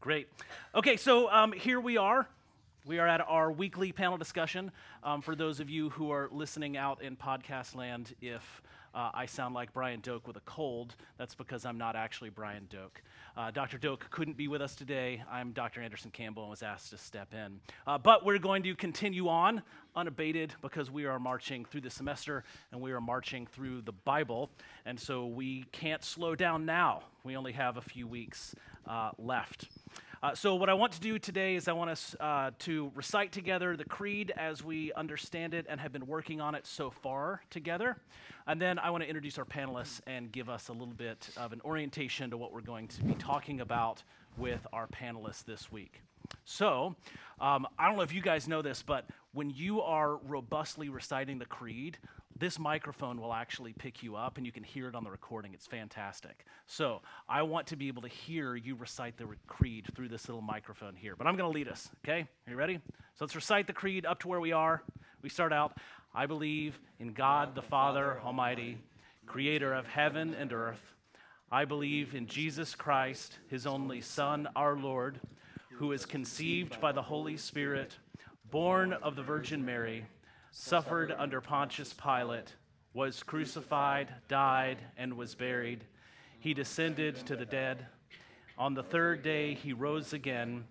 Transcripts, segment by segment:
Great. Okay, so um, here we are. We are at our weekly panel discussion. Um, for those of you who are listening out in podcast land, if uh, I sound like Brian Doak with a cold, that's because I'm not actually Brian Doak. Uh, Dr. Doak couldn't be with us today. I'm Dr. Anderson Campbell and was asked to step in. Uh, but we're going to continue on unabated because we are marching through the semester and we are marching through the Bible. And so we can't slow down now. We only have a few weeks uh, left. Uh, so, what I want to do today is I want us uh, to recite together the creed as we understand it and have been working on it so far together. And then I want to introduce our panelists and give us a little bit of an orientation to what we're going to be talking about with our panelists this week. So, um, I don't know if you guys know this, but when you are robustly reciting the creed, this microphone will actually pick you up and you can hear it on the recording. It's fantastic. So I want to be able to hear you recite the creed through this little microphone here. But I'm going to lead us, okay? Are you ready? So let's recite the creed up to where we are. We start out I believe in God the Father Almighty, creator of heaven and earth. I believe in Jesus Christ, his only Son, our Lord, who is conceived by the Holy Spirit, born of the Virgin Mary suffered under Pontius Pilate, was crucified, died, and was buried. He descended to the dead. On the third day, he rose again.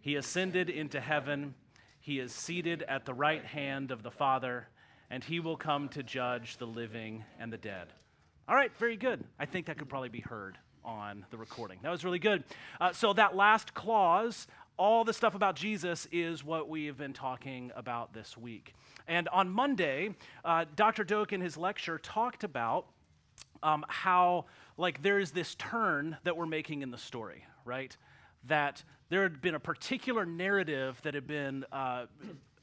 He ascended into heaven. He is seated at the right hand of the Father, and he will come to judge the living and the dead. All right, very good. I think that could probably be heard on the recording. That was really good. Uh, so, that last clause, all the stuff about Jesus, is what we have been talking about this week. And on Monday, uh, Dr. Doak in his lecture talked about um, how, like, there is this turn that we're making in the story, right? That there had been a particular narrative that had been uh,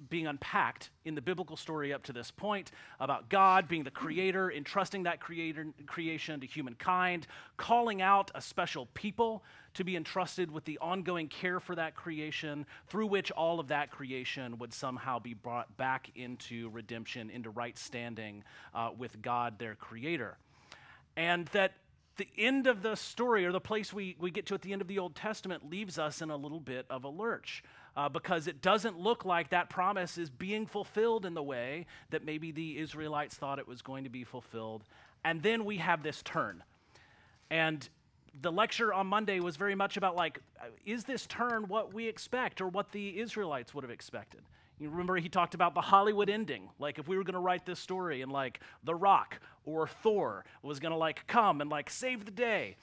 being unpacked in the biblical story up to this point about God being the creator, entrusting that creator, creation to humankind, calling out a special people to be entrusted with the ongoing care for that creation, through which all of that creation would somehow be brought back into redemption, into right standing uh, with God, their creator. And that the end of the story, or the place we, we get to at the end of the Old Testament, leaves us in a little bit of a lurch uh, because it doesn't look like that promise is being fulfilled in the way that maybe the Israelites thought it was going to be fulfilled. And then we have this turn. And the lecture on Monday was very much about like, is this turn what we expect or what the Israelites would have expected? You remember he talked about the Hollywood ending. Like if we were going to write this story and like The Rock or Thor was going to like come and like save the day.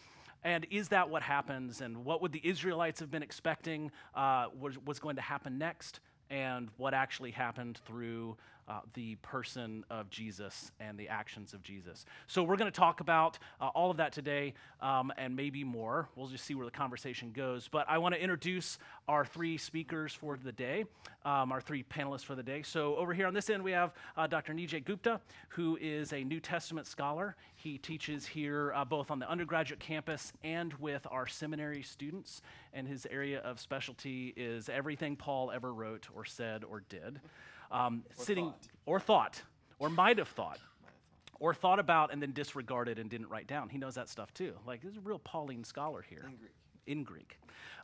And is that what happens? And what would the Israelites have been expecting uh, was, was going to happen next? And what actually happened through uh, the person of Jesus and the actions of Jesus. So, we're going to talk about uh, all of that today um, and maybe more. We'll just see where the conversation goes. But I want to introduce our three speakers for the day, um, our three panelists for the day. So, over here on this end, we have uh, Dr. Nijay Gupta, who is a New Testament scholar. He teaches here uh, both on the undergraduate campus and with our seminary students. And his area of specialty is everything Paul ever wrote or said or did um, or sitting thought. or thought or might have thought or thought about and then disregarded and didn't write down. He knows that stuff too. Like, this is a real Pauline scholar here. In Greek. In Greek.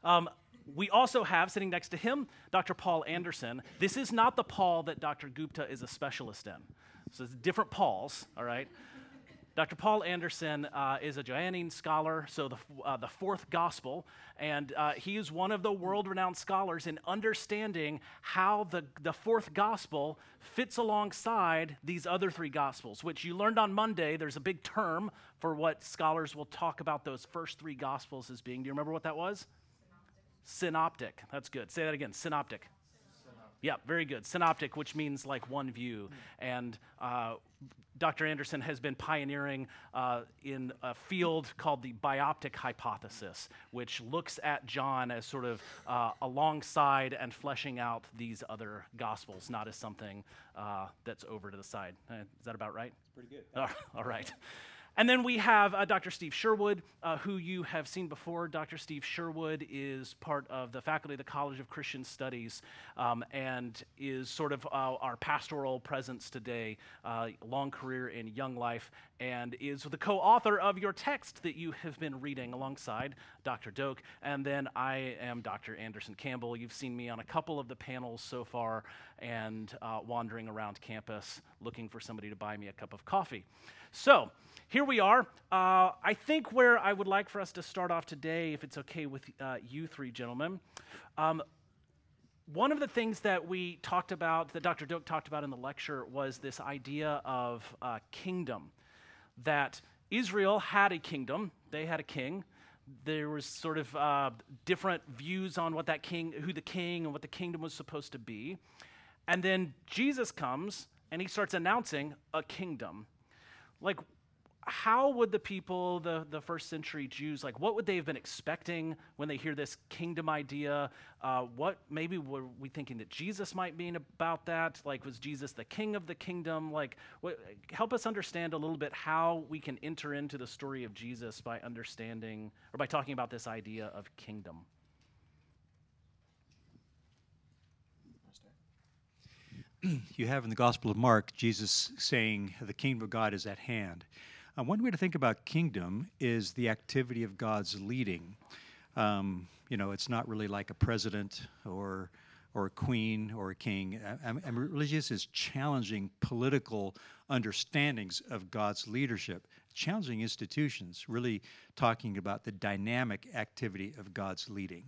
Um, we also have sitting next to him Dr. Paul Anderson. This is not the Paul that Dr. Gupta is a specialist in. So it's different Pauls, all right? Dr. Paul Anderson uh, is a Johannine scholar, so the, uh, the fourth gospel, and uh, he is one of the world renowned scholars in understanding how the, the fourth gospel fits alongside these other three gospels, which you learned on Monday. There's a big term for what scholars will talk about those first three gospels as being. Do you remember what that was? Synoptic. Synoptic. That's good. Say that again. Synoptic. Yeah, very good. Synoptic, which means like one view. And uh, Dr. Anderson has been pioneering uh, in a field called the bioptic hypothesis, which looks at John as sort of uh, alongside and fleshing out these other gospels, not as something uh, that's over to the side. Uh, is that about right? It's pretty good. all right. And then we have uh, Dr. Steve Sherwood, uh, who you have seen before. Dr. Steve Sherwood is part of the faculty of the College of Christian Studies um, and is sort of uh, our pastoral presence today, uh, long career in Young Life, and is the co author of your text that you have been reading alongside Dr. Doak. And then I am Dr. Anderson Campbell. You've seen me on a couple of the panels so far and uh, wandering around campus looking for somebody to buy me a cup of coffee. So, here we are. Uh, I think where I would like for us to start off today, if it's okay with uh, you three gentlemen, um, one of the things that we talked about, that Dr. Doak talked about in the lecture, was this idea of uh, kingdom. That Israel had a kingdom, they had a king. There was sort of uh, different views on what that king, who the king and what the kingdom was supposed to be. And then Jesus comes and he starts announcing a kingdom. Like, how would the people, the, the first century Jews, like what would they have been expecting when they hear this kingdom idea? Uh, what maybe were we thinking that Jesus might mean about that? Like, was Jesus the king of the kingdom? Like, what, help us understand a little bit how we can enter into the story of Jesus by understanding or by talking about this idea of kingdom. You have in the Gospel of Mark Jesus saying, The kingdom of God is at hand. Uh, one way to think about kingdom is the activity of God's leading. Um, you know, it's not really like a president or or a queen or a king. And religious is challenging political understandings of God's leadership, challenging institutions, really talking about the dynamic activity of God's leading.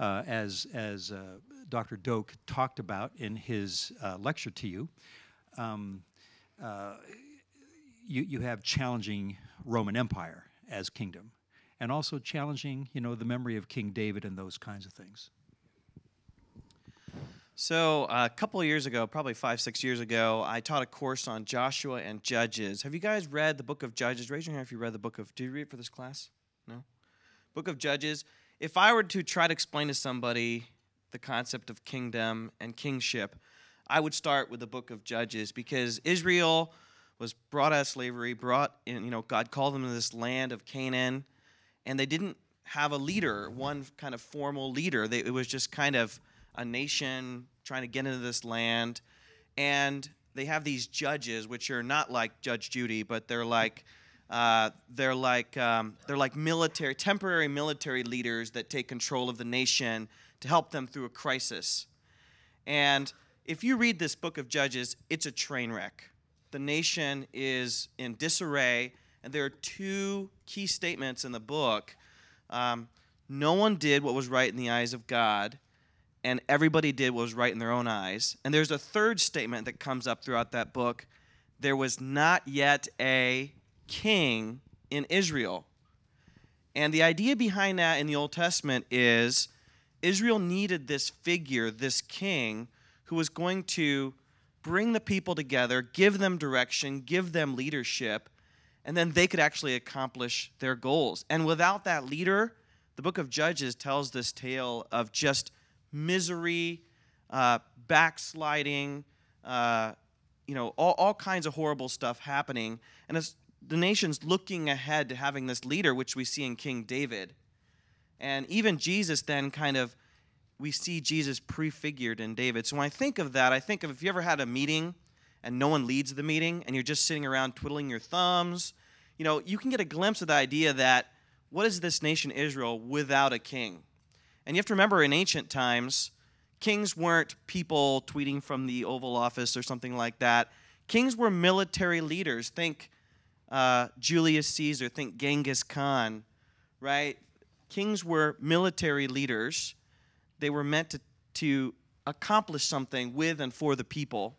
Uh, as as uh, Dr. Doak talked about in his uh, lecture to you, um, uh, you, you have challenging Roman Empire as kingdom, and also challenging, you know, the memory of King David and those kinds of things. So, uh, a couple of years ago, probably five, six years ago, I taught a course on Joshua and Judges. Have you guys read the book of Judges? Raise your hand if you read the book of. Did you read it for this class? No? Book of Judges. If I were to try to explain to somebody the concept of kingdom and kingship, I would start with the book of Judges because Israel was brought out of slavery, brought in, you know, God called them to this land of Canaan, and they didn't have a leader, one kind of formal leader. They, it was just kind of a nation trying to get into this land. And they have these judges, which are not like Judge Judy, but they're like, uh, they're like um, they're like military, temporary military leaders that take control of the nation to help them through a crisis. And if you read this book of Judges, it's a train wreck the nation is in disarray, and there are two key statements in the book. Um, no one did what was right in the eyes of God, and everybody did what was right in their own eyes. And there's a third statement that comes up throughout that book there was not yet a king in Israel. And the idea behind that in the Old Testament is Israel needed this figure, this king, who was going to bring the people together, give them direction, give them leadership, and then they could actually accomplish their goals. And without that leader, the book of Judges tells this tale of just misery, uh, backsliding, uh, you know, all, all kinds of horrible stuff happening. And as the nation's looking ahead to having this leader, which we see in King David. And even Jesus then kind of we see Jesus prefigured in David. So when I think of that, I think of if you ever had a meeting and no one leads the meeting and you're just sitting around twiddling your thumbs, you know, you can get a glimpse of the idea that what is this nation Israel without a king? And you have to remember in ancient times, kings weren't people tweeting from the Oval Office or something like that. Kings were military leaders. Think uh, Julius Caesar, think Genghis Khan, right? Kings were military leaders they were meant to, to accomplish something with and for the people.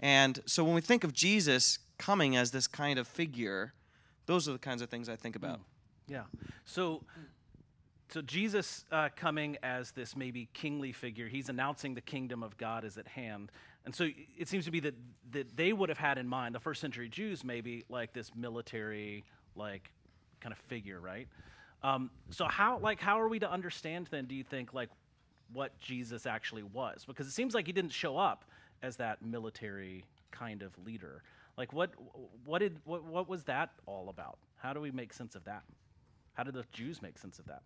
And so when we think of Jesus coming as this kind of figure, those are the kinds of things I think about. Mm. Yeah. So so Jesus uh, coming as this maybe kingly figure, he's announcing the kingdom of God is at hand. And so it seems to be that, that they would have had in mind, the first century Jews maybe, like this military, like kind of figure, right? Um, so how, like, how are we to understand then, do you think, like, what Jesus actually was because it seems like he didn't show up as that military kind of leader. Like what what did what, what was that all about? How do we make sense of that? How did the Jews make sense of that?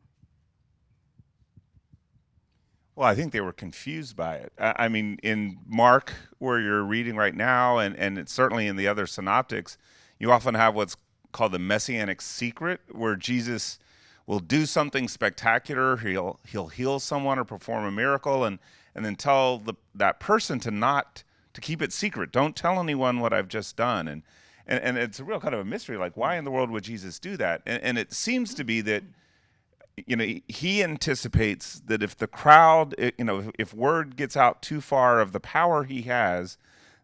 Well, I think they were confused by it. I, mean, in Mark, where you're reading right now, and, and certainly in the other synoptics, you often have what's called the messianic secret, where Jesus will do something spectacular. He'll he'll heal someone or perform a miracle, and and then tell the, that person to not to keep it secret. Don't tell anyone what I've just done. And and, and it's a real kind of a mystery. Like, why in the world would Jesus do that? And, and it seems to be that you know he anticipates that if the crowd you know if, word gets out too far of the power he has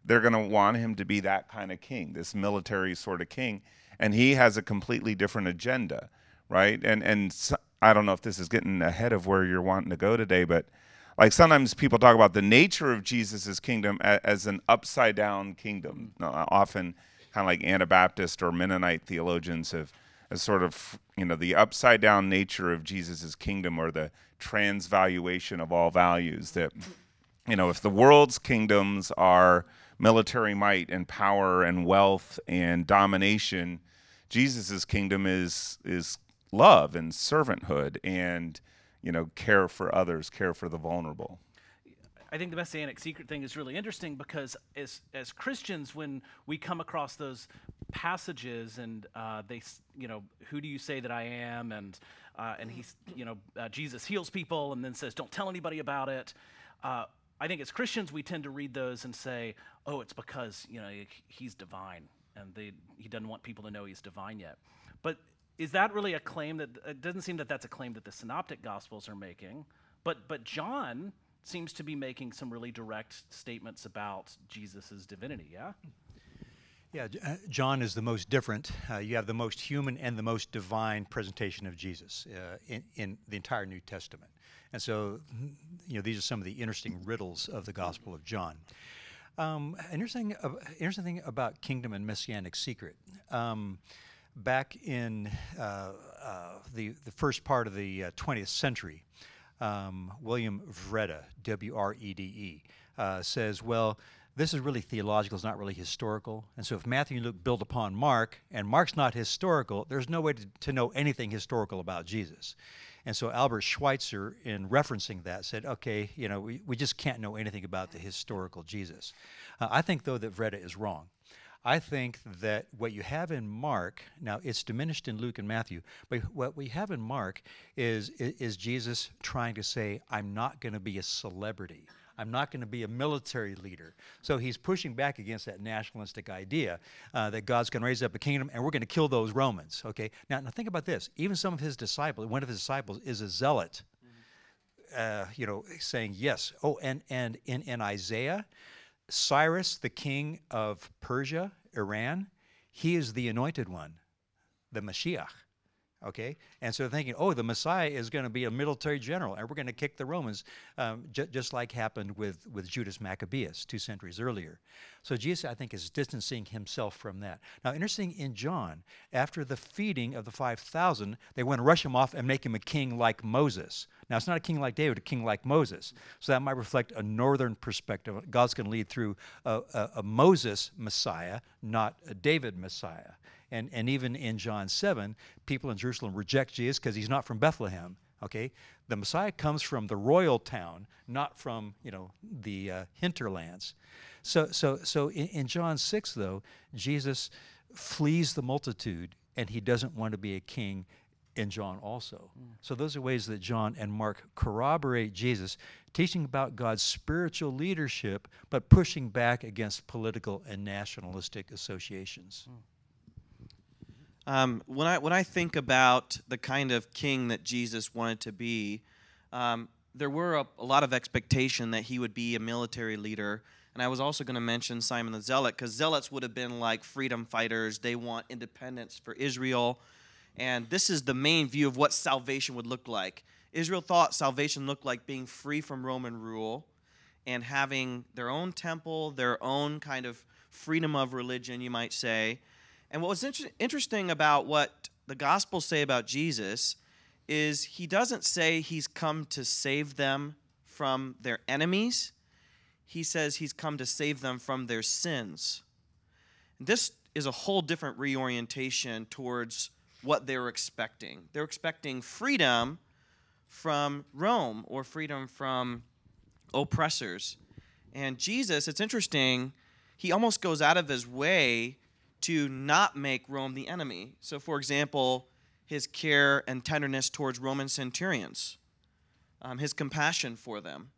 they're going to want him to be that kind of king this military sort of king and he has a completely different agenda right? And and so, i don't know if this is getting ahead of where you're wanting to go today but like sometimes people talk about the nature of jesus's kingdom as, as an upside down kingdom. Mm-hmm. Often kind of like anabaptist or mennonite theologians have as sort of you know the upside down nature of Jesus's kingdom or the transvaluation of all values that you know if the world's kingdoms are military might and power and wealth and domination Jesus's kingdom is is love and servanthood and you know care for others care for the vulnerable I think the messianic secret thing is really interesting because as as Christians, when we come across those passages and uh, they, you know, who do you say that I am? And uh, and he's, you know, uh, Jesus heals people and then says, don't tell anybody about it. Uh, I think as Christians, we tend to read those and say, oh, it's because you know he's divine and they, he doesn't want people to know he's divine yet. But is that really a claim that it doesn't seem that that's a claim that the synoptic gospels are making? But but John seems to be making some really direct statements about Jesus' divinity, yeah? Yeah, uh, John is the most different. Uh, you have the most human and the most divine presentation of Jesus uh, in, in the entire New Testament. And so, you know, these are some of the interesting riddles of the Gospel of John. Um, interesting, uh, interesting thing about kingdom and messianic secret. Um, back in uh, uh, the, the first part of the 20th century, um, William Wrede, W R E D E, uh, says, well, this is really theological, it's not really historical. And so if Matthew and Luke build upon Mark, and Mark's not historical, there's no way to, to know anything historical about Jesus. And so Albert Schweitzer, in referencing that, said, okay, you know, we, we just can't know anything about the historical Jesus. Uh, I think, though, that Wrede is wrong. I think that what you have in Mark, now it's diminished in Luke and Matthew, but what we have in Mark is, is Jesus trying to say, I'm not going to be a celebrity. I'm not going to be a military leader. So he's pushing back against that nationalistic idea uh, that God's going to raise up a kingdom and we're going to kill those Romans. Okay. Now, now think about this. Even some of his disciples, one of his disciples is a zealot. Uh, you know, saying yes. Oh, and and in, in Isaiah, Cyrus, the king of Persia, Iran, he is the anointed one, the Mashiach. Okay? And so thinking, oh, the Messiah is going to be a military general, and we're going to kick the Romans, um, just like happened with, with Judas Maccabeus two centuries earlier. So Jesus, I think, is distancing himself from that. Now, interesting in John, after the feeding of the 5,000, they want to rush him off and make him a king like Moses. Now, it's not a king like David, a king like Moses. So that might reflect a northern perspective. God's going to lead through a, a, a Moses Messiah, not a David Messiah. And, and even in John 7, people in Jerusalem reject Jesus because he's not from Bethlehem. Okay? The Messiah comes from the royal town, not from, you know, the uh, hinterlands. So, so, so in, in John 6, though, Jesus flees the multitude and he doesn't want to be a king in John also. Mm. So those are ways that John and Mark corroborate Jesus, teaching about God's spiritual leadership, but pushing back against political and nationalistic associations. Mm. Um, when I when I think about the kind of king that Jesus wanted to be, um, there were a, a, lot of expectation that he would be a military leader. And I was also going to mention Simon the Zealot because zealots would have been like freedom fighters. They want independence for Israel, and this is the main view of what salvation would look like. Israel thought salvation looked like being free from Roman rule and having their own temple, their own kind of freedom of religion, you might say and what was inter- interesting about what the Gospels say about Jesus is he doesn't say he's come to save them from their enemies, he says he's come to save them from their sins. This is a whole different reorientation towards what they were expecting. They're expecting freedom from Rome or freedom from oppressors. And Jesus, it's interesting, he almost goes out of his way to not make Rome the enemy. So, for example, his care and tenderness towards Roman centurions, um, his compassion for them.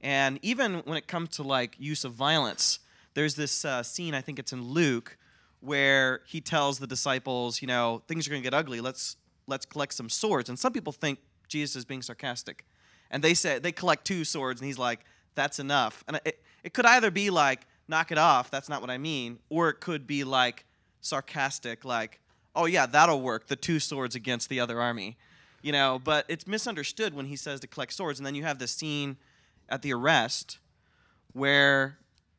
And even when it comes to like use of violence, there's this uh, scene, I think it's in Luke, where he tells the disciples, you know, things are going to get ugly. Let's let's collect some swords. And some people think Jesus is being sarcastic, and they say they collect two swords, and he's like, "That's enough." And it, it could either be like, "Knock it off," that's not what I mean, or it could be like sarcastic, like, "Oh yeah, that'll work." The two swords against the other army, you know. But it's misunderstood when he says to collect swords, and then you have the scene at the arrest where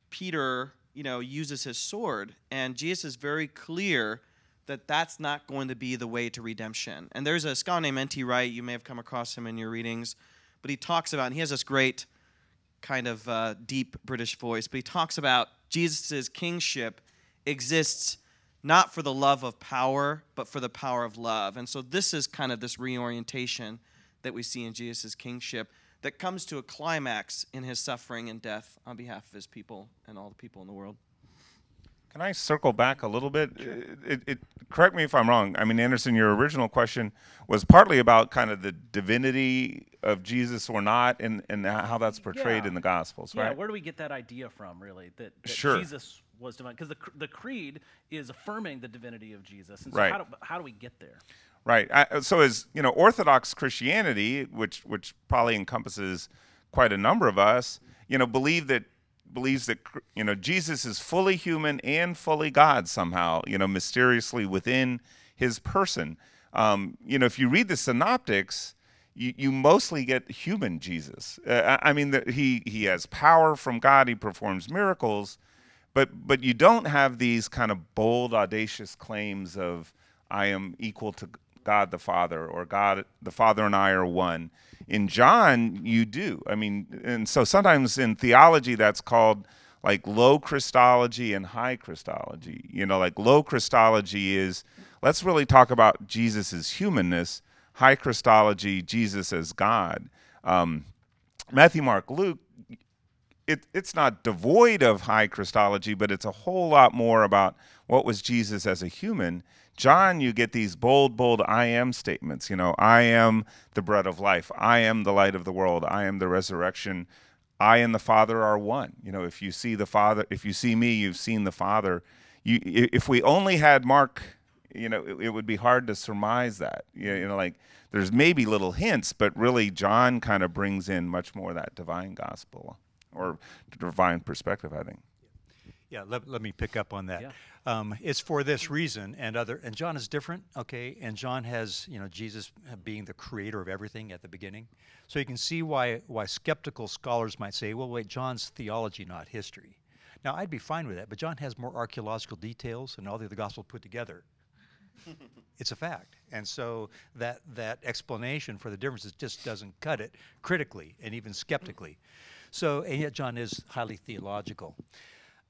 Peter you know, uses his sword. And Jesus is very clear that that's not going to be the way to redemption. And there's a scholar named N.T. Wright, you may have come across him in your readings, but he talks about, and he has this great kind of uh, deep British voice, but he talks about Jesus' kingship exists not for the love of power, but for the power of love. And so this is kind of this reorientation that we see in Jesus' kingship that comes to a climax in his suffering and death on behalf of his people and all the people in the world. Can I circle back a little bit? It, it, correct me if I'm wrong. I mean, Anderson, your original question was partly about kind of the divinity of Jesus or not, and, and how that's portrayed Yeah. in the Gospels, Yeah, right? where do we get that idea from, really? That, that Sure. Jesus was divine? Because the, the creed is affirming the divinity of Jesus. And so, Right. how, do, how do we get there? Right. I, so as you know, Orthodox Christianity, which which probably encompasses quite a number of us, you know, believe that believes that you know Jesus is fully human and fully God somehow, you know, mysteriously within his person. Um, you know, if you read the Synoptics, you, you mostly get human Jesus. Uh, I mean, that he he has power from God. He performs miracles, but but you don't have these kind of bold, audacious claims of I am equal to God the Father or God the Father and I are one. In John, you do. I mean, and so sometimes in theology that's called like low Christology and high Christology. You know, like low Christology is let's really talk about Jesus' humanness. High Christology, Jesus as God. Um, Matthew, Mark, Luke, it, it's not devoid of high Christology, but it's a whole lot more about what was Jesus as a human. John, you get these bold, bold I am statements. You know, I am the bread of life. I am the light of the world. I am the resurrection. I and the Father are one. You know, if you see the Father, if you see me, you've seen the Father. You, if we only had Mark, you know, it, it would be hard to surmise that. You you know, like there's maybe little hints, but really John kind of brings in much more of that divine gospel or divine perspective. I think. Yeah, let, let me pick up on that. Yeah. Um, it's for this reason and other, and John is different, okay? And John has, you know, Jesus being the creator of everything at the beginning. So you can see why, why skeptical scholars might say, well, wait, John's theology, not history. Now, I'd be fine with that, but John has more archaeological details and all the other gospel put together. it's a fact. And so that, that explanation for the differences just doesn't cut it critically and even skeptically. So, and yet John is highly theological.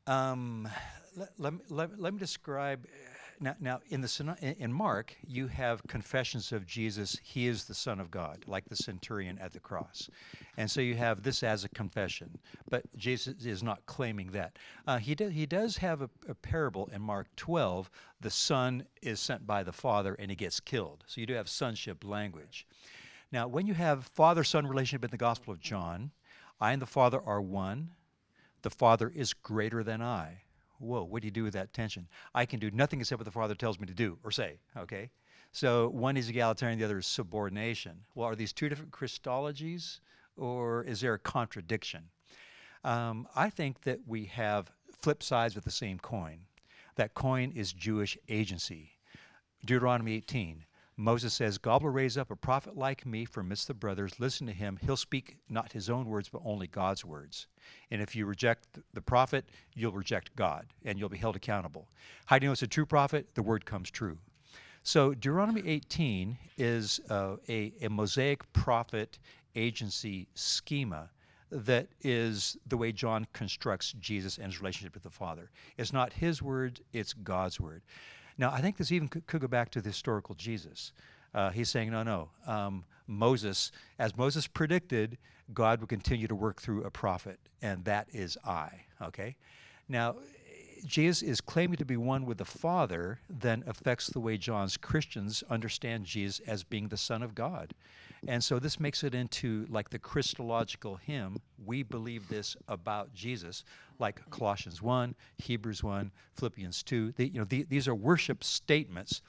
Um, let, let, me- let, let me describe. Now, now in the in, Mark, you have confessions of Jesus. He is the Son of God, like the centurion at the cross, and so you have this as a confession. But Jesus is not claiming that. Uh, he does. He does have a, a parable in Mark 12. The Son is sent by the Father, and he gets killed. So you do have sonship language. Now, when you have father-son relationship in the Gospel of John, I and the Father are one the Father is greater than I. Whoa, what do you do with that tension? I can do nothing except what the Father tells me to do or say, okay? So one is egalitarian, the other is subordination. Well, are these two different Christologies or is there a contradiction? Um, I think that we have flip sides of the same coin. That coin is Jewish agency. Deuteronomy 18. Moses says, God will raise up a prophet like me from midst the brothers. Listen to him. He'll speak not his own words, but only God's words. And if you reject the prophet, you'll reject God and you'll be held accountable. How do you know it's a true prophet? The word comes true. So Deuteronomy 18 is uh, a, a Mosaic prophet agency schema that is the way John constructs Jesus and his relationship with the Father. It's not his word, it's God's word. Now, I think this even could, go back to the historical Jesus. Uh, he's saying, no, no. Um, Moses, as Moses predicted, God would continue to work through a prophet, and that is I. Okay? Now, Jesus is claiming to be one with the Father, then affects the way John's Christians understand Jesus as being the Son of God. And so this makes it into like the Christological hymn. We believe this about Jesus, like Colossians 1, Hebrews 1, Philippians 2. The, you know, the, these are worship statements.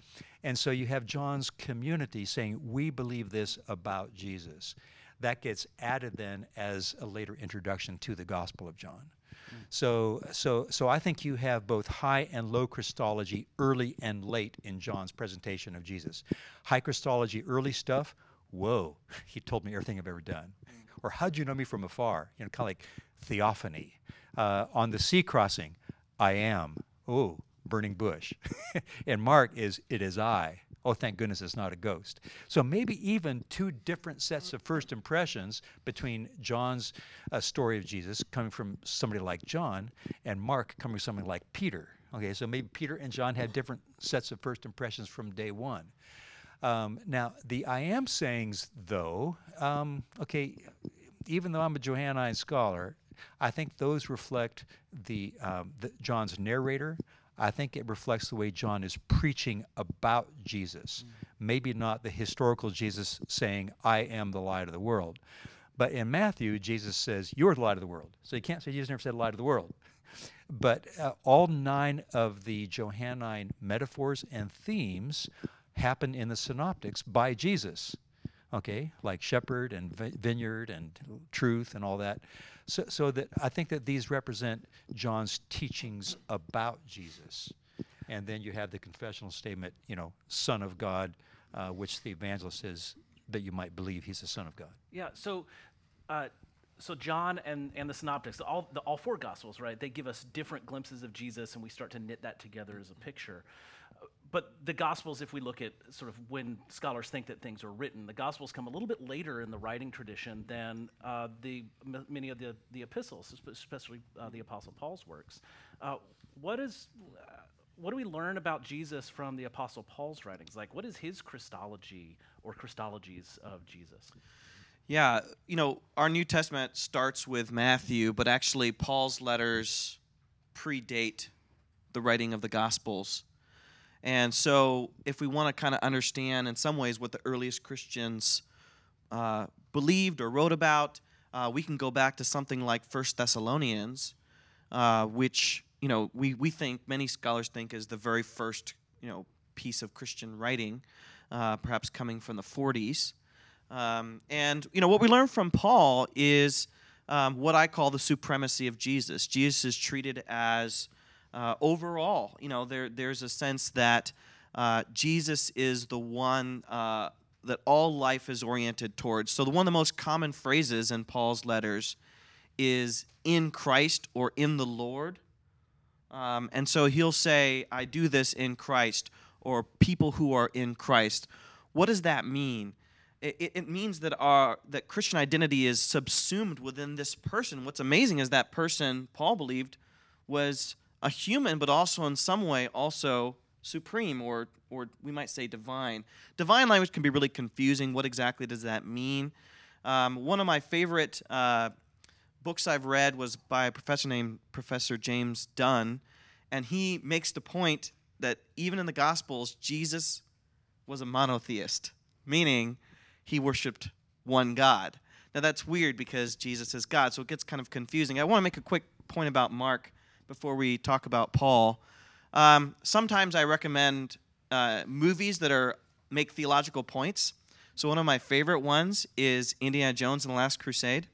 And so you have John's community saying, We believe this about Jesus. That gets added then as a later introduction to the Gospel of John. So, so, so I think you have both high and low Christology early and late in John's presentation of Jesus. High Christology early stuff, whoa, he told me everything I've ever done. Or how'd you know me from afar? You know, kind of like theophany. Uh, on the sea crossing, I am. Oh, burning bush. and Mark is, it is I. Oh, thank goodness it's not a ghost. So maybe even two different sets of first impressions between John's uh, story of Jesus coming from somebody like John and Mark coming from somebody like Peter. Okay, so maybe Peter and John had different sets of first impressions from day one. Um, now, the I am sayings, though, um, okay, even though I'm a Johannine scholar, I think those reflect the, um, the John's narrator, I think it reflects the way John is preaching about Jesus. Mm. Maybe not the historical Jesus saying, I am the light of the world. But in Matthew, Jesus says, You're the light of the world. So you can't say Jesus never said light of the world. But uh, all nine of the Johannine metaphors and themes happen in the synoptics by Jesus. Okay, like shepherd and vineyard and truth and all that. So, so that I think that these represent John's teachings about Jesus. And then you have the confessional statement, you know, Son of God, uh, which the evangelist says that you might believe he's the Son of God. Yeah, so. Uh, so John and, and the synoptics, all, the, all four gospels, right? They give us different glimpses of Jesus, and we start to knit that together as a picture but the Gospels, if we look at sort of when scholars think that things are written, the Gospels come a little bit later in the writing tradition than uh, the m- many of the, the epistles, especially uh, the Apostle Paul's works. Uh, what is uh, what do we learn about Jesus from the Apostle Paul's writings? Like, what is his Christology or Christologies of Jesus? Yeah, you know, our New Testament starts with Matthew, but actually Paul's letters predate the writing of the Gospels. And so, if we want to kind of understand in some ways what the earliest Christians uh, believed or wrote about, uh, we can go back to something like First Thessalonians, uh, which you know we, we think many scholars think is the very first you know piece of Christian writing, uh, perhaps coming from the 40s. Um, and you know what we learn from Paul is um, what I call the supremacy of Jesus. Jesus is treated as uh, overall, you know, there, there's a sense that uh, Jesus is the one uh, that all life is oriented towards. So, the one of the most common phrases in Paul's letters is in Christ or in the Lord. Um, and so he'll say, I do this in Christ, or people who are in Christ. What does that mean? It, it, means that our that Christian identity is subsumed within this person. What's amazing is that person, Paul believed, was a human, but also in some way also supreme or or we might say divine. Divine language can be really confusing. What exactly does that mean? Um, one of my favorite uh, books I've read was by a professor named Professor James Dunn, and he makes the point that even in the Gospels, Jesus was a monotheist, meaning he worshipped one God. Now that's weird because Jesus is God, so it gets kind of confusing. I want to make a quick point about Mark before we talk about Paul. Um, sometimes I recommend uh, movies that are make theological points. So one of my favorite ones is Indiana Jones and the Last Crusade.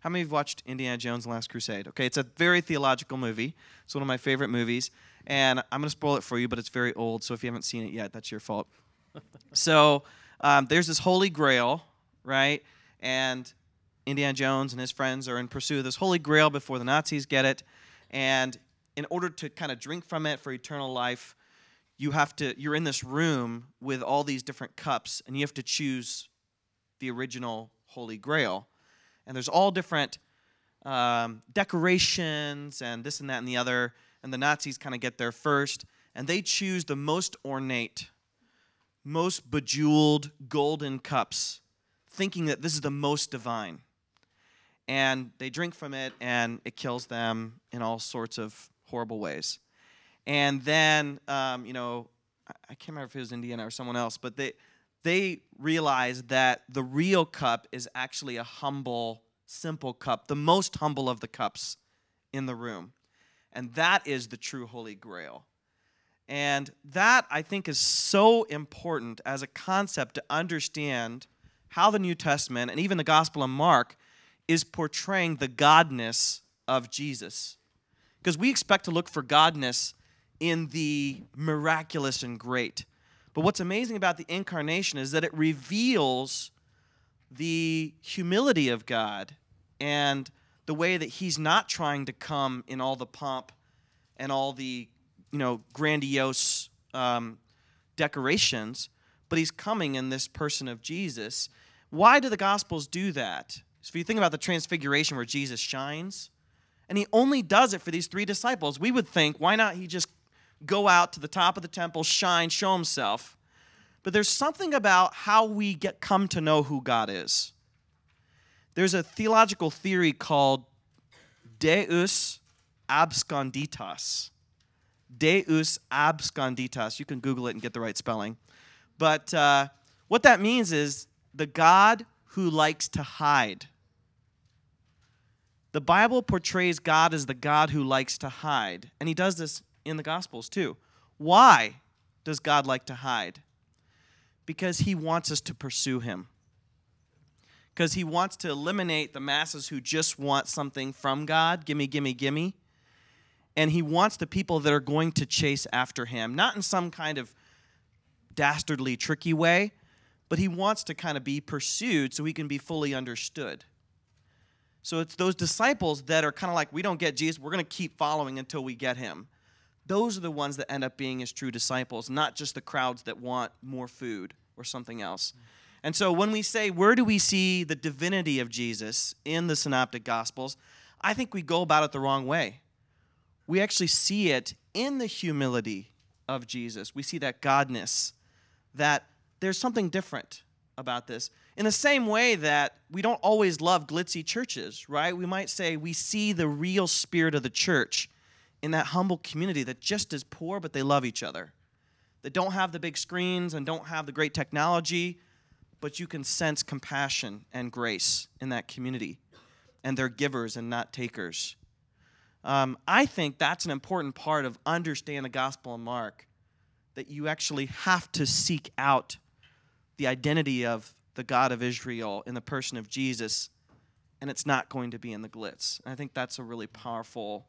How many of you have watched Indiana Jones and the Last Crusade? Okay, it's a very theological movie. It's one of my favorite movies. And I'm going to spoil it for you, but it's very old. So if you haven't seen it yet, that's your fault. so um, there's this Holy Grail, right? And Indiana Jones and his friends are in pursuit of this Holy Grail before the Nazis get it. And in order to kind of drink from it for eternal life, you have to you're in this room with all these different cups and you have to choose the original holy grail. And there's all different um, decorations and this and that and the other. And the Nazis kind of get there first, and they choose the most ornate, most bejeweled golden cups, thinking that this is the most divine. And they drink from it, and it kills them in all sorts of horrible ways. And then, um, you know, I, can't remember if it was Indiana or someone else, but they they realize that the real cup is actually a humble, simple cup, the most humble of the cups in the room. And that is the true Holy Grail. And that, I think, is so important as a concept to understand how the New Testament and even the Gospel of Mark is portraying the godness of Jesus. Because we expect to look for godness in the miraculous and great. But what's amazing about the incarnation is that it reveals the humility of God and the way that he's not trying to come in all the pomp and all the you know grandiose um, decorations, but he's coming in this person of Jesus. Why do the Gospels do that? So if you think about the transfiguration where Jesus shines, and he only does it for these three disciples, we would think, why not he just go out to the top of the temple, shine, show himself. But there's something about how we get come to know who God is. There's a theological theory called Deus absconditus. Deus absconditus. You can Google it and get the right spelling. But uh, what that means is the God who likes to hide. The Bible portrays God as the God who likes to hide, and he does this in the Gospels too. Why does God like to hide? Because he wants us to pursue him. Because he wants to eliminate the masses who just want something from God gimme, gimme, gimme. And he wants the people that are going to chase after him, not in some kind of dastardly, tricky way, but he wants to kind of be pursued so he can be fully understood. So it's those disciples that are kind of like, we don't get Jesus, we're going to keep following until we get him those are the ones that end up being his true disciples, not just the crowds that want more food or something else. And so when we say, where do we see the divinity of Jesus in the Synoptic Gospels? I think we go about it the wrong way. We actually see it in the humility of Jesus. We see that godness, that there's something different about this. In the same way that we don't always love glitzy churches, right? We might say we see the real spirit of the church in that humble community that just is poor, but they love each other. That don't have the big screens and don't have the great technology, but you can sense compassion and grace in that community. And they're givers and not takers. Um, I think that's an important part of understanding the Gospel of Mark, that you actually have to seek out the identity of the God of Israel in the person of Jesus, and it's not going to be in the glitz. And I think that's a really powerful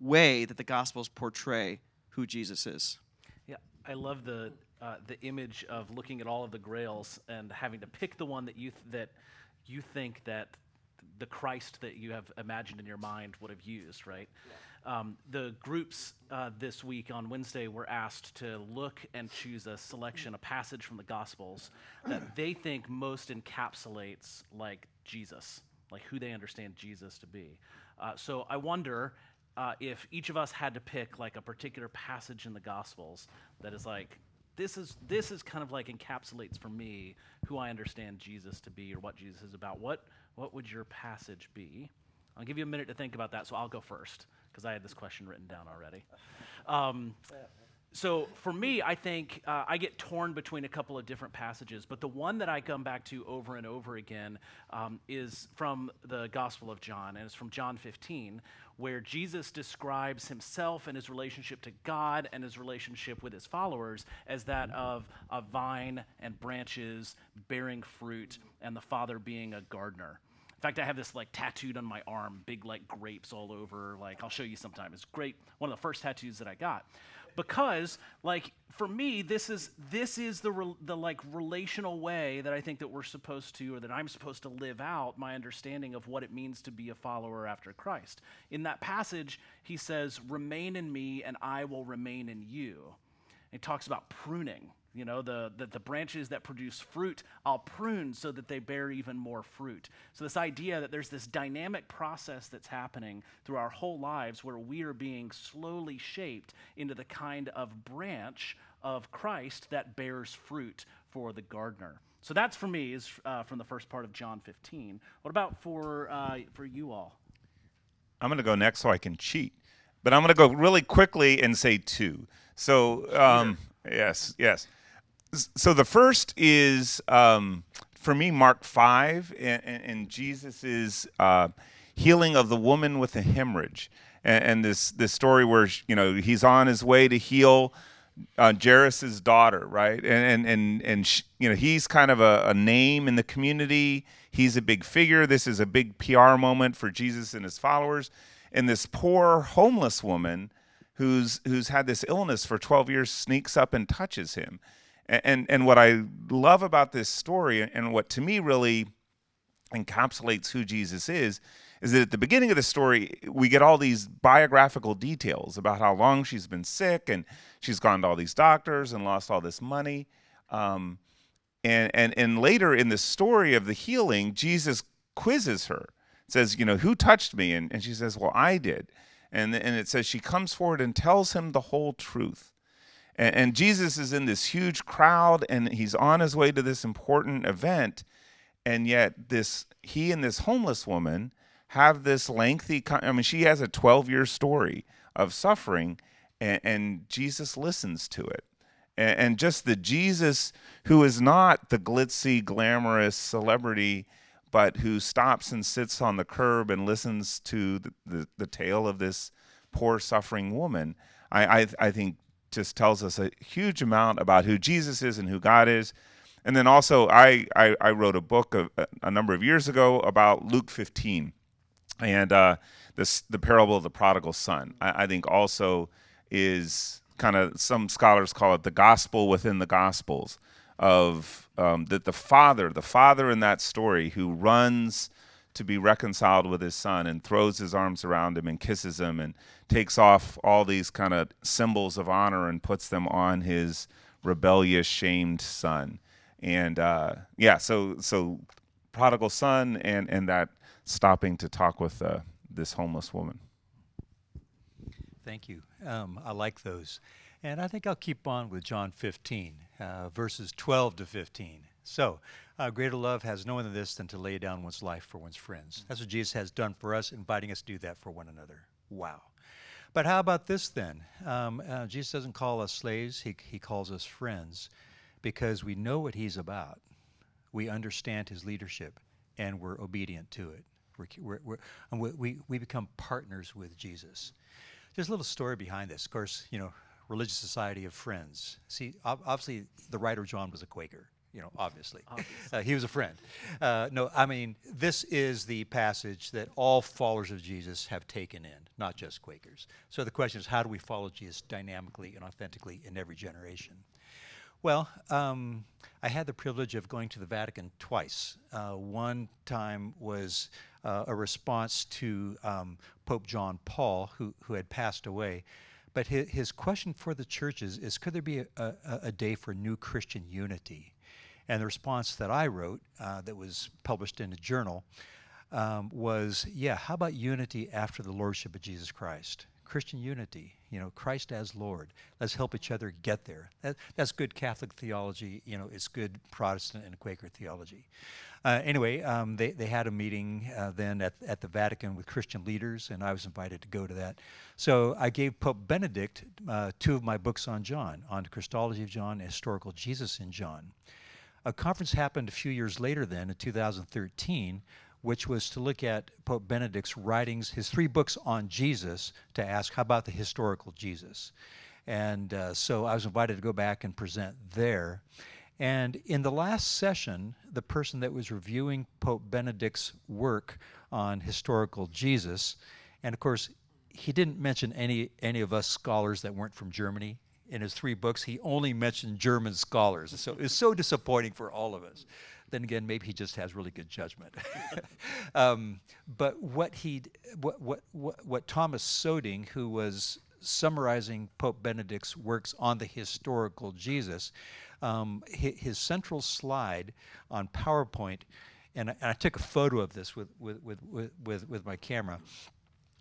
way that the Gospels portray who Jesus is. Yeah, I love the uh, the image of looking at all of the grails and having to pick the one that you th- that you think that the Christ that you have imagined in your mind would have used, right? Yeah. Um, the groups uh, this week on Wednesday were asked to look and choose a selection, a passage from the Gospels that they think most encapsulates like Jesus, like who they understand Jesus to be. Uh, so I wonder uh, if each of us had to pick like a particular passage in the Gospels that is like, this is this is kind of like encapsulates for me who I understand Jesus to be or what Jesus is about. What what would your passage be? I'll give you a minute to think about that, so I'll go first because I had this question written down already. Um, so for me, I think uh, I get torn between a couple of different passages, but the one that I come back to over and over again um, is from the Gospel of John, and it's from John 15, where Jesus describes himself and his relationship to God and his relationship with his followers as that of a vine and branches bearing fruit, and the Father being a gardener. Fact, I have this like tattooed on my arm, big like grapes all over. Like I'll show you sometime. It's great. One of the first tattoos that I got because like for me this is this is the re- the like relational way that I think that we're supposed to or that I'm supposed to live out my understanding of what it means to be a follower after Christ. In that passage he says remain in me and I will remain in you. he talks about pruning You know, the, the, the, branches that produce fruit, I'll prune so that they bear even more fruit. So, this idea that there's this dynamic process that's happening through our whole lives where we are being slowly shaped into the kind of branch of Christ that bears fruit for the gardener. So, that's for me, is uh, from the first part of John 15. What about for, uh, for you all? I'm going to go next so I can cheat, but I'm going to go really quickly and say two. So, um, yes, yes so the first is um, for me Mark five and, and Jesus' uh, healing of the woman with the hemorrhage, and, and, this this story where you know he's on his way to heal uh, Jairus's daughter, right? And and and, and she, you know he's kind of a, a name in the community. He's a big figure. This is a big PR moment for Jesus and his followers. And this poor homeless woman who's who's had this illness for 12 years sneaks up and touches him and, and what I love about this story, and what to me really encapsulates who Jesus is, is that at the beginning of the story, we get all these biographical details about how long she's been sick and she's gone to all these doctors and lost all this money. Um, and, and, and later in the story of the healing, Jesus quizzes her, says, You know, who touched me? And, and she says, Well, I did. And, and it says she comes forward and tells him the whole truth. And, and Jesus is in this huge crowd and he's on his way to this important event. And yet, this he and this homeless woman have this lengthy, I mean, she has a 12 year story of suffering, and, and Jesus listens to it and, just the Jesus who is not the glitzy, glamorous celebrity, but who stops and sits on the curb and listens to the, the, the tale of this poor, suffering woman. I, I, I think just tells us a huge amount about who Jesus is and who God is. And then also, I, I, I wrote a book a, a, number of years ago about Luke 15 and uh, this, the parable of the prodigal son. I, I think also is kind of, some scholars call it the gospel within the gospels of um, that the father, the father in that story who runs to be reconciled with his son and throws his arms around him and kisses him and takes off all these kind of symbols of honor and puts them on his rebellious, shamed son. And uh, yeah, so so prodigal son and and that stopping to talk with uh, this homeless woman. Thank you. Um, I like those. And I think I'll keep on with John 15, uh, verses 12 to 15. So, uh, greater love has no one than this than to lay down one's life for one's friends. That's what Jesus has done for us, inviting us to do that for one another. Wow. But how about this then? Um, uh, Jesus doesn't call us slaves, he, he calls us friends because we know what he's about. We understand his leadership and we're obedient to it. We're, we're, we're, we, we become partners with Jesus. There's a little story behind this. Of course, you know, Religious Society of Friends. See, obviously, the writer John was a Quaker you know, obviously. obviously. Uh, he was a friend. Uh, no, I mean, this is the passage that all followers of Jesus have taken in, not just Quakers. So the question is, how do we follow Jesus dynamically and authentically in every generation? Well, um, I had the privilege of going to the Vatican twice. Uh, one time was uh, a response to um, Pope John Paul, who, who had passed away. But his, his question for the churches is could there be a, a, a day for new Christian unity? And the response that I wrote, uh, that was published in a journal, um, was yeah, how about unity after the Lordship of Jesus Christ? Christian unity, you know, Christ as Lord. Let's help each other get there. That, that's good Catholic theology, you know, it's good Protestant and Quaker theology. Uh, anyway, um, they, they had a meeting uh, then at, at the Vatican with Christian leaders, and I was invited to go to that. So I gave Pope Benedict uh, two of my books on John, on Christology of John, Historical Jesus in John. A conference happened a few years later, then in 2013, which was to look at Pope Benedict's writings, his three books on Jesus, to ask, how about the historical Jesus? And uh, so I was invited to go back and present there. And in the last session, the person that was reviewing Pope Benedict's work on historical Jesus, and of course, he didn't mention any, any of us scholars that weren't from Germany in his three books, he only mentioned German scholars. So it's so disappointing for all of us. Then again, maybe he just has really good judgment. um, but what he, what, what, what, what Thomas Soding, who was summarizing Pope Benedict's works on the historical Jesus, um, his, his, central slide on PowerPoint, and I, and I, took a photo of this with, with, with, with, with my camera,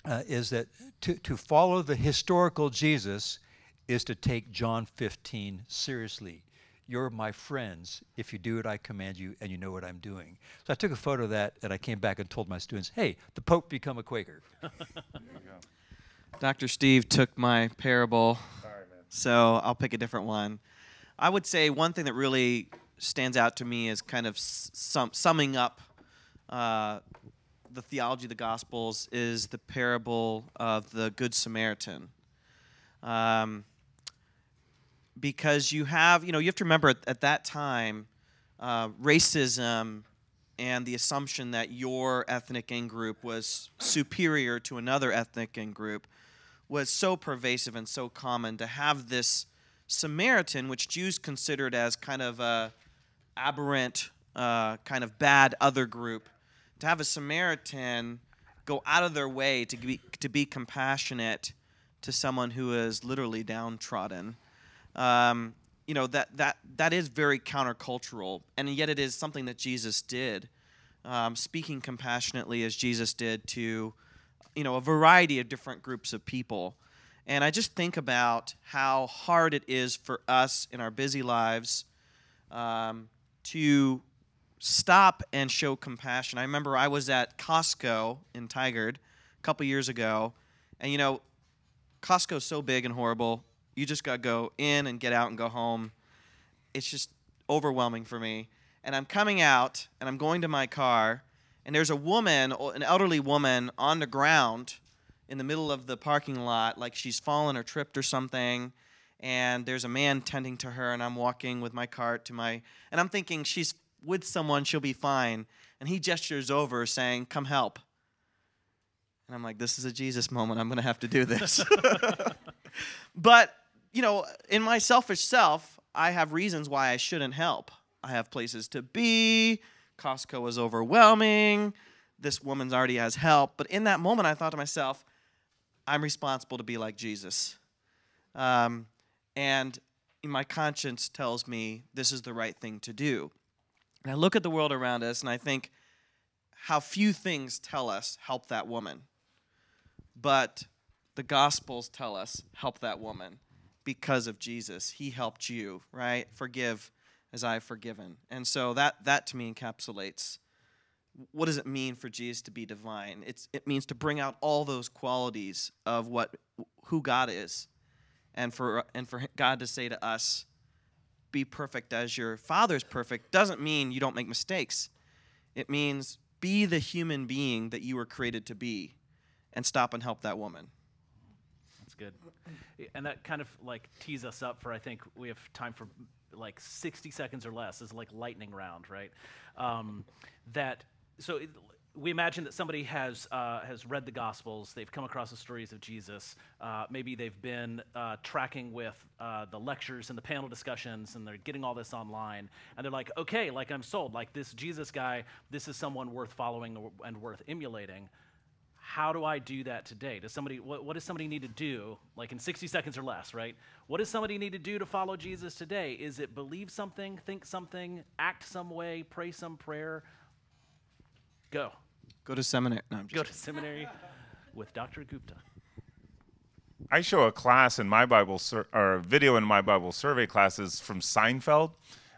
uh, is that to, to follow the historical Jesus is to take John 15 seriously. You're my friends if you do what I command you and you know what I'm doing. So I took a photo of that and I came back and told my students, hey, the Pope become a Quaker. Dr. Steve took my parable, Sorry, so I'll pick a different one. I would say one thing that really stands out to me is kind of sum, summing up uh, the theology of the Gospels is the parable of the Good Samaritan. Um, because you have, you know, you have to remember at, at that time, uh, racism and the assumption that your ethnic in group was superior to another ethnic in group was so pervasive and so common to have this Samaritan, which Jews considered as kind of a aberrant, uh, kind of bad other group, to have a Samaritan go out of their way to be, to be compassionate to someone who is literally downtrodden um, you know that that that is very countercultural, and yet it is something that Jesus did, um, speaking compassionately as Jesus did to, you know, a variety of different groups of people. And I just think about how hard it is for us in our busy lives um, to stop and show compassion. I remember I was at Costco in Tigard a couple years ago, and you know, Costco's so big and horrible. You just got to go in and get out and go home. It's just overwhelming for me. And I'm coming out and I'm going to my car, and there's a woman, an elderly woman, on the ground in the middle of the parking lot, like she's fallen or tripped or something. And there's a man tending to her, and I'm walking with my cart to my, and I'm thinking she's with someone, she'll be fine. And he gestures over, saying, Come help. And I'm like, This is a Jesus moment. I'm going to have to do this. but you know, in my selfish self, I have reasons why I shouldn't help. I have places to be. Costco is overwhelming. This woman's already has help. But in that moment, I thought to myself, I'm responsible to be like Jesus. Um, and my conscience tells me this is the right thing to do. And I look at the world around us and I think how few things tell us help that woman. But the Gospels tell us help that woman because of Jesus. He helped you, right? Forgive as I have forgiven. And so that that to me encapsulates what does it mean for Jesus to be divine? It's it means to bring out all those qualities of what who God is. And for and for God to say to us, be perfect as your father's perfect doesn't mean you don't make mistakes. It means be the human being that you were created to be and stop and help that woman. Good and that kind of like tees us up for I think we have time for like 60 seconds or less is like lightning round, right? Um, that so it, we imagine that somebody has uh, has read the Gospels. They've come across the stories of Jesus. Uh, maybe they've been uh, tracking with uh, the lectures and the panel discussions, and they're getting all this online. And they're like, okay, like I'm sold. Like this Jesus guy, this is someone worth following and worth emulating how do I do that today? Does somebody, what, what does somebody need to do, like in 60 seconds or less, right? What does somebody need to do to follow Jesus today? Is it believe something, think something, act some way, pray some prayer? Go. Go to seminary. No, Go to seminary with Dr. Gupta. I show a class in my Bible, sur- or a video in my Bible survey classes from Seinfeld,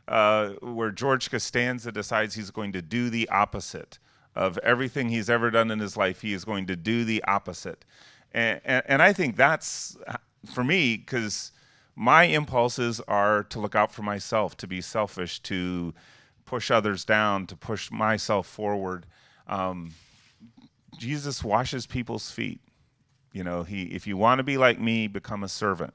uh, where George Costanza decides he's going to do the opposite of everything he's ever done in his life, he is going to do the opposite. And, and, and I think that's, for me, because my impulses are to look out for myself, to be selfish, to push others down, to push myself forward. Um, Jesus washes people's feet. You know, he if you want to be like me, become a servant.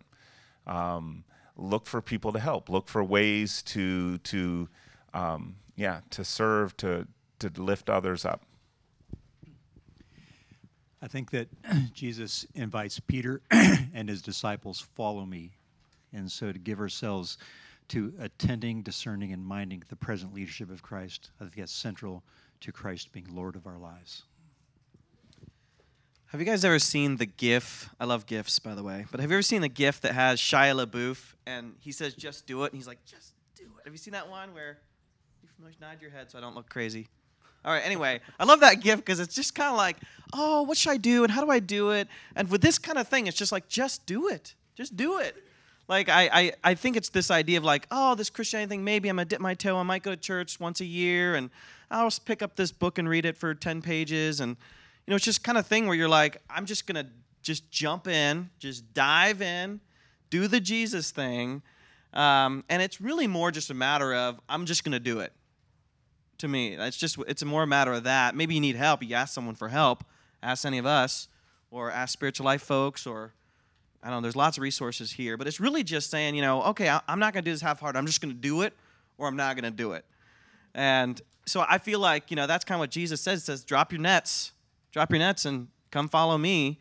Um, look for people to help. Look for ways to to um, yeah to serve to to lift others up. I think that Jesus invites Peter and his disciples, follow me. And so to give ourselves to attending, discerning, and minding the present leadership of Christ, I think that's central to Christ being Lord of our lives. Have you guys ever seen the GIF? I love GIFs, by the way. But have you ever seen the GIF that has Shia LaBeouf and he says, "Just do it," and he's like, "Just do it." Have you seen that one where you? Nod your head so I don't look crazy. All right. Anyway, I love that gift because it's just kind of like, "Oh, what should I do? And how do I do it?" And with this kind of thing, it's just like, "Just do it. Just do it." Like I, I, I think it's this idea of like, oh, this Christianity thing. Maybe I'm gonna dip my toe. I might go to church once a year, and I'll just pick up this book and read it for ten pages, and you know, it's just kind of thing where you're like, I'm just gonna just jump in, just dive in, do the Jesus thing, um, and it's really more just a matter of I'm just gonna do it. To me, it's just it's more a matter of that. Maybe you need help. You ask someone for help. Ask any of us, or ask spiritual life folks, or I don't know. There's lots of resources here, but it's really just saying, you know, okay, I, I'm not gonna do this half-hearted. I'm just gonna do it, or I'm not gonna do it. And so I feel like you know that's kind of what Jesus says. He says, drop your nets drop your nets and come follow me.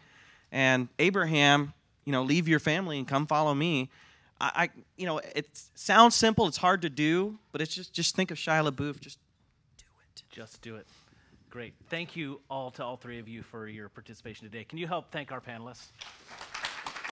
And Abraham, you know, leave your family and come follow me. I, I you know, it sounds simple. It's hard to do, but it's just just think of Shia LaBeouf. Just Just do it. Great. Thank you all to all three of you for your participation today. Can you help thank our panelists?